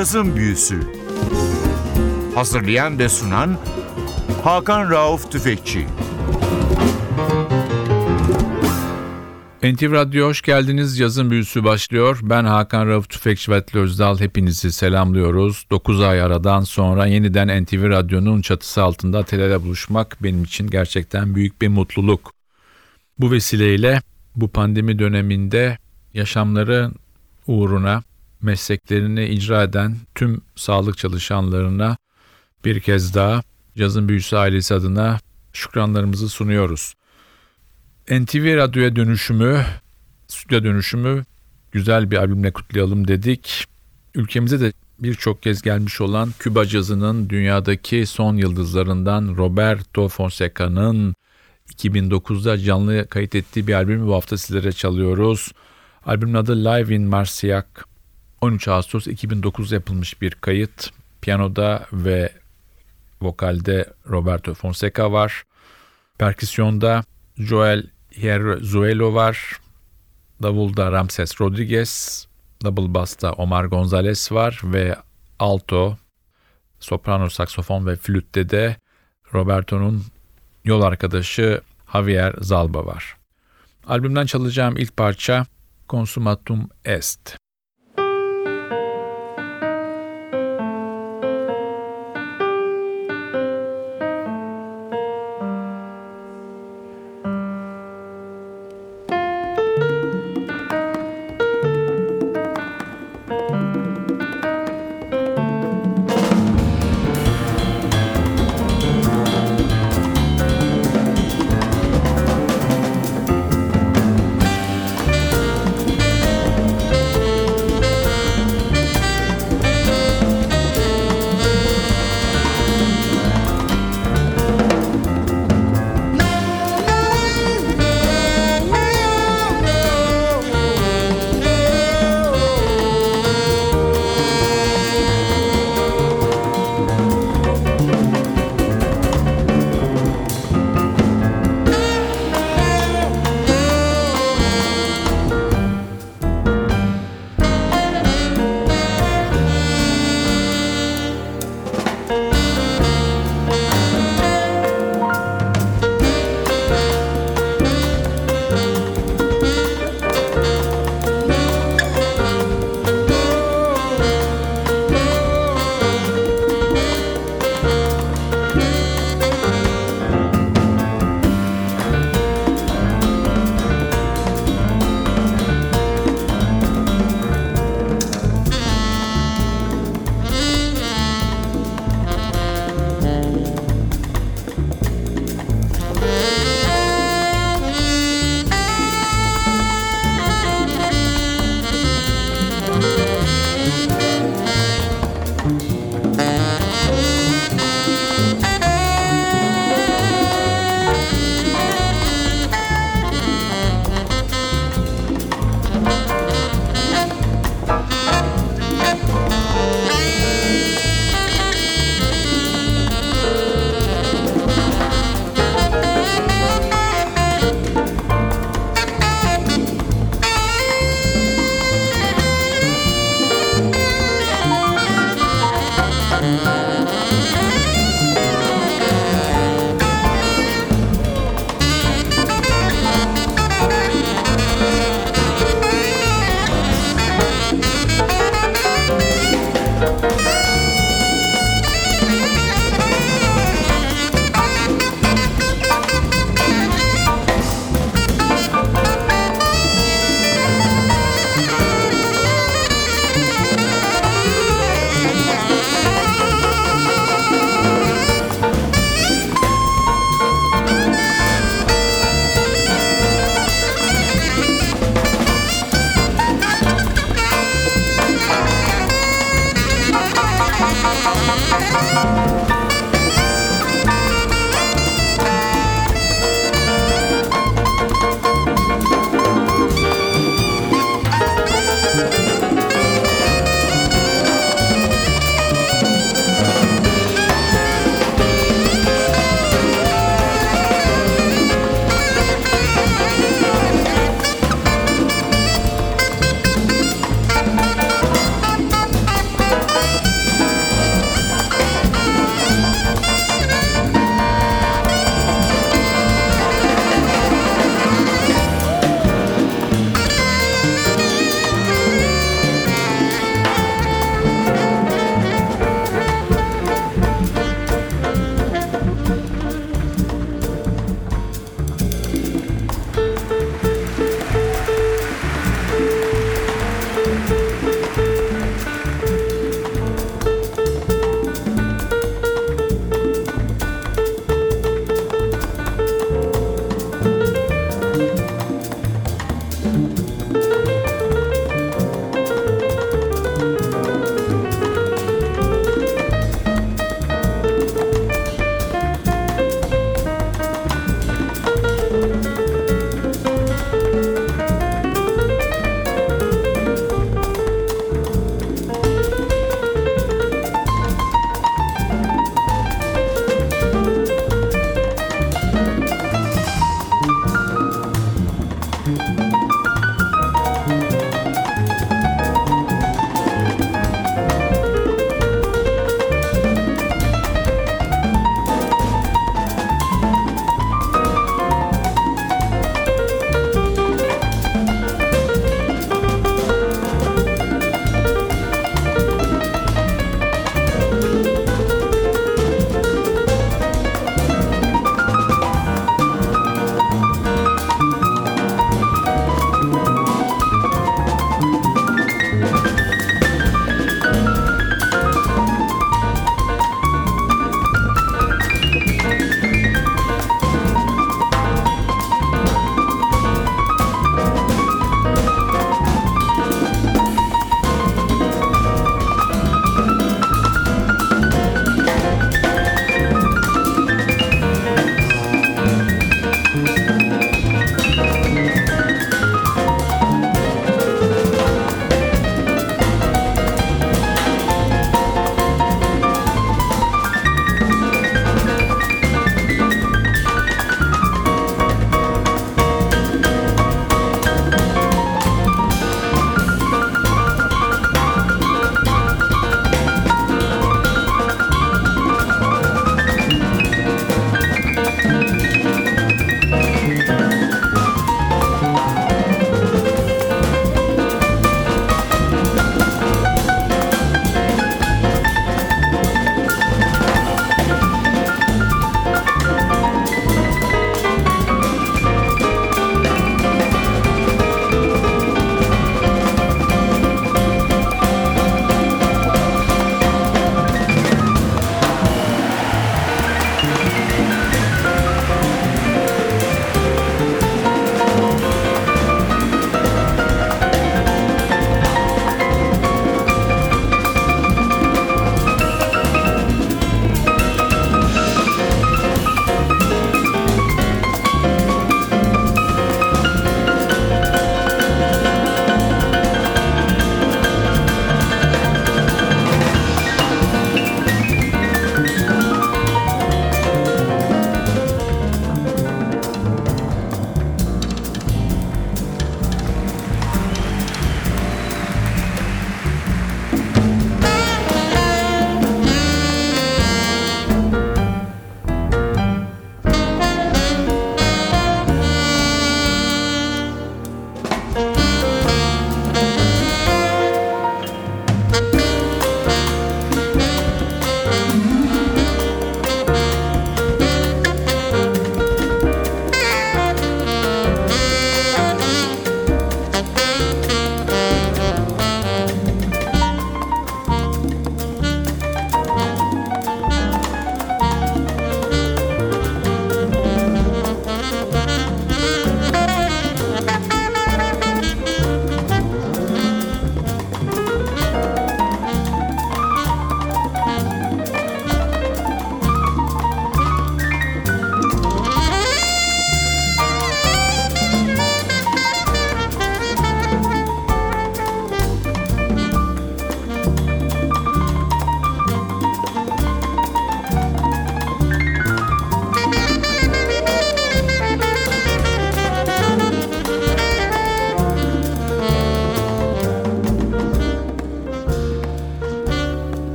Cazın Büyüsü Hazırlayan ve sunan Hakan Rauf Tüfekçi NTV Radyo hoş geldiniz. Yazın büyüsü başlıyor. Ben Hakan Rauf Tüfekçi ve Özdal. Hepinizi selamlıyoruz. 9 ay aradan sonra yeniden NTV Radyo'nun çatısı altında Ateler'e buluşmak benim için gerçekten büyük bir mutluluk. Bu vesileyle bu pandemi döneminde yaşamları uğruna mesleklerini icra eden tüm sağlık çalışanlarına bir kez daha Yazın Büyüsü ailesi adına şükranlarımızı sunuyoruz. NTV Radyo'ya dönüşümü, stüdyo dönüşümü güzel bir albümle kutlayalım dedik. Ülkemize de birçok kez gelmiş olan Küba cazının dünyadaki son yıldızlarından Roberto Fonseca'nın 2009'da canlı kayıt ettiği bir albümü bu hafta sizlere çalıyoruz. Albümün adı Live in Marsillac. 13 Ağustos 2009 yapılmış bir kayıt. Piyanoda ve vokalde Roberto Fonseca var. Perküsyonda Joel Hierzuelo var. Davulda Ramses Rodriguez. Double bass'ta Omar Gonzalez var ve alto, soprano saksofon ve flütte de Roberto'nun yol arkadaşı Javier Zalba var. Albümden çalacağım ilk parça Consumatum Est.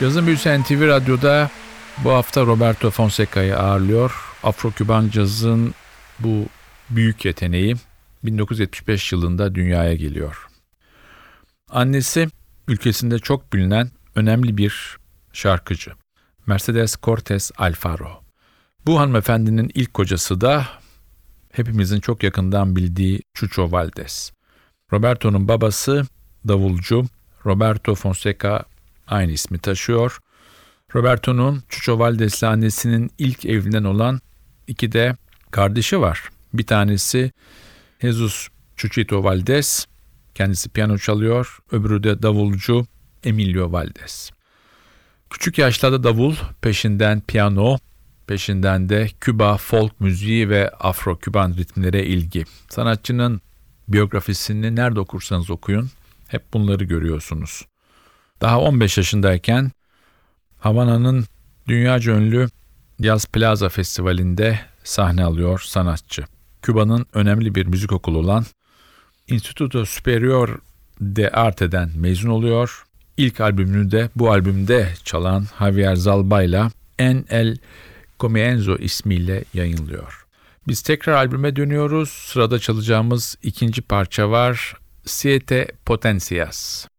Cazın Büyüsü NTV Radyo'da bu hafta Roberto Fonseca'yı ağırlıyor. Afro-Küban cazın bu büyük yeteneği 1975 yılında dünyaya geliyor. Annesi ülkesinde çok bilinen önemli bir şarkıcı. Mercedes Cortez Alfaro. Bu hanımefendinin ilk kocası da hepimizin çok yakından bildiği Chucho Valdez. Roberto'nun babası davulcu Roberto Fonseca aynı ismi taşıyor. Roberto'nun Chucho Valdez'le annesinin ilk evinden olan iki de kardeşi var. Bir tanesi Jesus Chuchito Valdez, kendisi piyano çalıyor. Öbürü de davulcu Emilio Valdez. Küçük yaşlarda davul, peşinden piyano, peşinden de Küba folk müziği ve Afro-Küban ritmlere ilgi. Sanatçının biyografisini nerede okursanız okuyun hep bunları görüyorsunuz. Daha 15 yaşındayken Havana'nın dünyaca ünlü Yaz Plaza Festivali'nde sahne alıyor sanatçı. Küba'nın önemli bir müzik okulu olan Instituto Superior de Arte'den mezun oluyor. İlk albümünü de bu albümde çalan Javier Zalba ile En El Comienzo ismiyle yayınlıyor. Biz tekrar albüme dönüyoruz. Sırada çalacağımız ikinci parça var. Siete Potencias.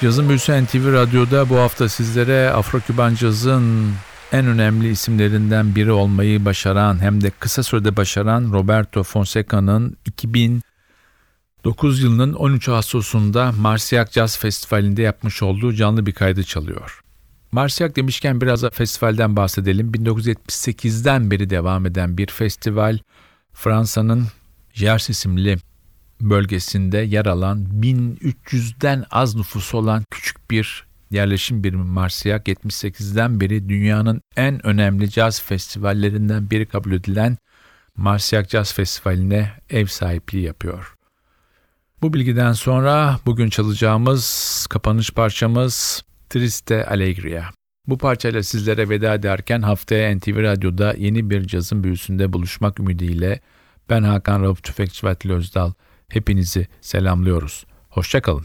Cazın Büyüsü NTV Radyo'da bu hafta sizlere Afro-Küban cazın en önemli isimlerinden biri olmayı başaran hem de kısa sürede başaran Roberto Fonseca'nın 2009 yılının 13 Ağustos'unda Marsiyak Jazz Festivali'nde yapmış olduğu canlı bir kaydı çalıyor. Marsiyak demişken biraz da festivalden bahsedelim. 1978'den beri devam eden bir festival Fransa'nın Gers isimli bölgesinde yer alan 1300'den az nüfusu olan küçük bir yerleşim birimi Marsiyak 78'den beri dünyanın en önemli caz festivallerinden biri kabul edilen Marsiyak Caz Festivali'ne ev sahipliği yapıyor. Bu bilgiden sonra bugün çalacağımız kapanış parçamız Triste Allegria. Bu parçayla sizlere veda ederken haftaya NTV Radyo'da yeni bir cazın büyüsünde buluşmak ümidiyle ben Hakan Rauf Tüfekçi ve Özdal hepinizi selamlıyoruz. Hoşçakalın.